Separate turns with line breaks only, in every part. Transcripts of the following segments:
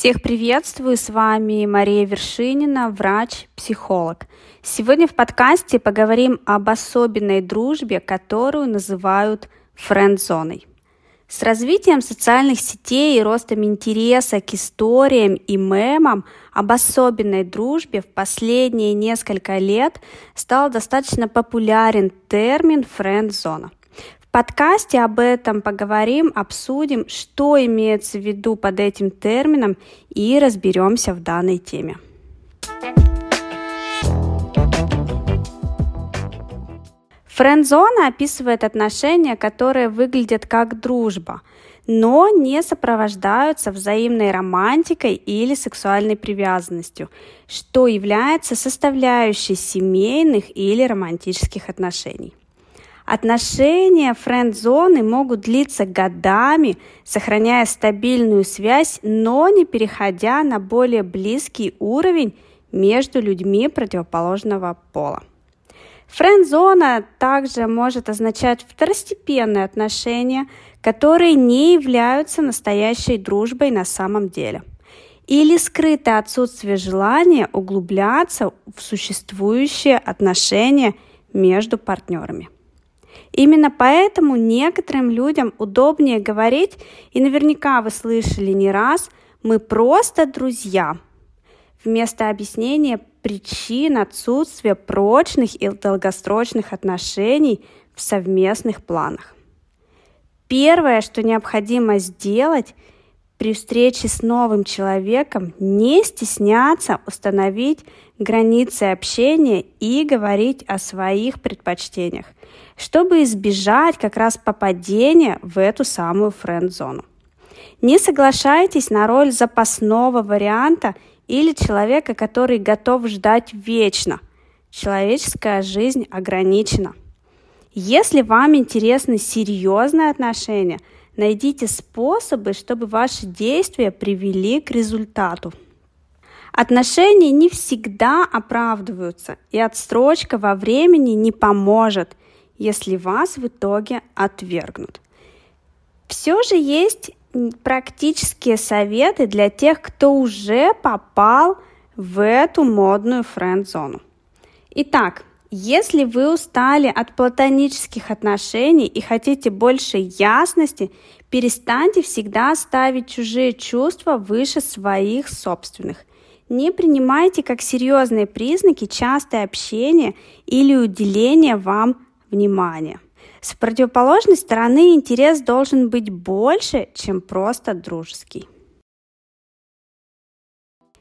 Всех приветствую, с вами Мария Вершинина, врач-психолог. Сегодня в подкасте поговорим об особенной дружбе, которую называют френд-зоной. С развитием социальных сетей и ростом интереса к историям и мемам об особенной дружбе в последние несколько лет стал достаточно популярен термин френд-зона – подкасте об этом поговорим, обсудим, что имеется в виду под этим термином и разберемся в данной теме. Френд-зона описывает отношения, которые выглядят как дружба, но не сопровождаются взаимной романтикой или сексуальной привязанностью, что является составляющей семейных или романтических отношений. Отношения френд-зоны могут длиться годами, сохраняя стабильную связь, но не переходя на более близкий уровень между людьми противоположного пола. Френд-зона также может означать второстепенные отношения, которые не являются настоящей дружбой на самом деле. Или скрытое отсутствие желания углубляться в существующие отношения между партнерами. Именно поэтому некоторым людям удобнее говорить, и наверняка вы слышали не раз, мы просто друзья, вместо объяснения причин отсутствия прочных и долгосрочных отношений в совместных планах. Первое, что необходимо сделать при встрече с новым человеком, не стесняться установить границы общения и говорить о своих предпочтениях чтобы избежать как раз попадения в эту самую френд-зону. Не соглашайтесь на роль запасного варианта или человека, который готов ждать вечно. Человеческая жизнь ограничена. Если вам интересны серьезные отношения, найдите способы, чтобы ваши действия привели к результату. Отношения не всегда оправдываются, и отстрочка во времени не поможет если вас в итоге отвергнут. Все же есть практические советы для тех, кто уже попал в эту модную френд-зону. Итак, если вы устали от платонических отношений и хотите больше ясности, перестаньте всегда ставить чужие чувства выше своих собственных. Не принимайте как серьезные признаки частое общение или уделение вам внимание. С противоположной стороны интерес должен быть больше, чем просто дружеский.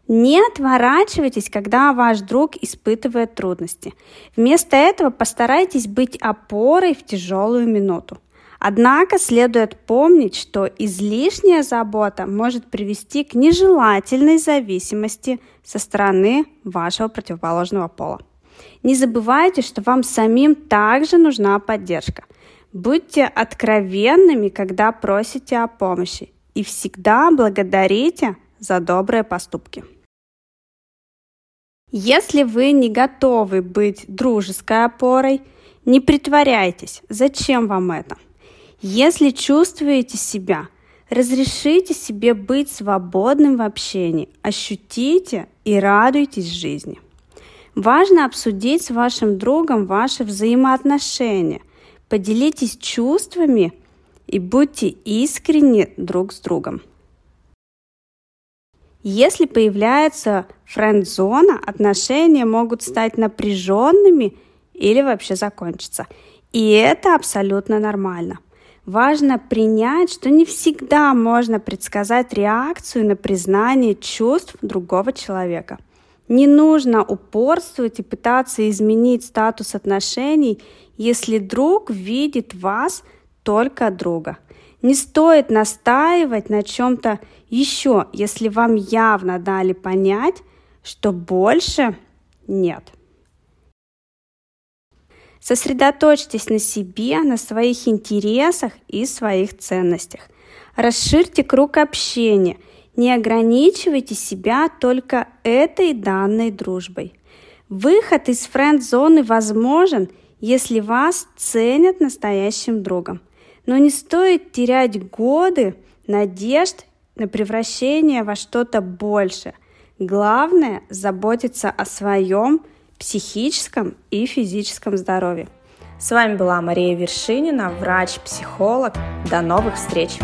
Не отворачивайтесь, когда ваш друг испытывает трудности. Вместо этого постарайтесь быть опорой в тяжелую минуту. Однако следует помнить, что излишняя забота может привести к нежелательной зависимости со стороны вашего противоположного пола. Не забывайте, что вам самим также нужна поддержка. Будьте откровенными, когда просите о помощи, и всегда благодарите за добрые поступки. Если вы не готовы быть дружеской опорой, не притворяйтесь. Зачем вам это? Если чувствуете себя, разрешите себе быть свободным в общении, ощутите и радуйтесь жизни. Важно обсудить с вашим другом ваши взаимоотношения. Поделитесь чувствами и будьте искренни друг с другом. Если появляется френд-зона, отношения могут стать напряженными или вообще закончиться. И это абсолютно нормально. Важно принять, что не всегда можно предсказать реакцию на признание чувств другого человека – не нужно упорствовать и пытаться изменить статус отношений, если друг видит вас только друга. Не стоит настаивать на чем-то еще, если вам явно дали понять, что больше нет. Сосредоточьтесь на себе, на своих интересах и своих ценностях. Расширьте круг общения – не ограничивайте себя только этой данной дружбой. Выход из френд-зоны возможен, если вас ценят настоящим другом. Но не стоит терять годы надежд на превращение во что-то больше. Главное – заботиться о своем психическом и физическом здоровье.
С вами была Мария Вершинина, врач-психолог. До новых встреч!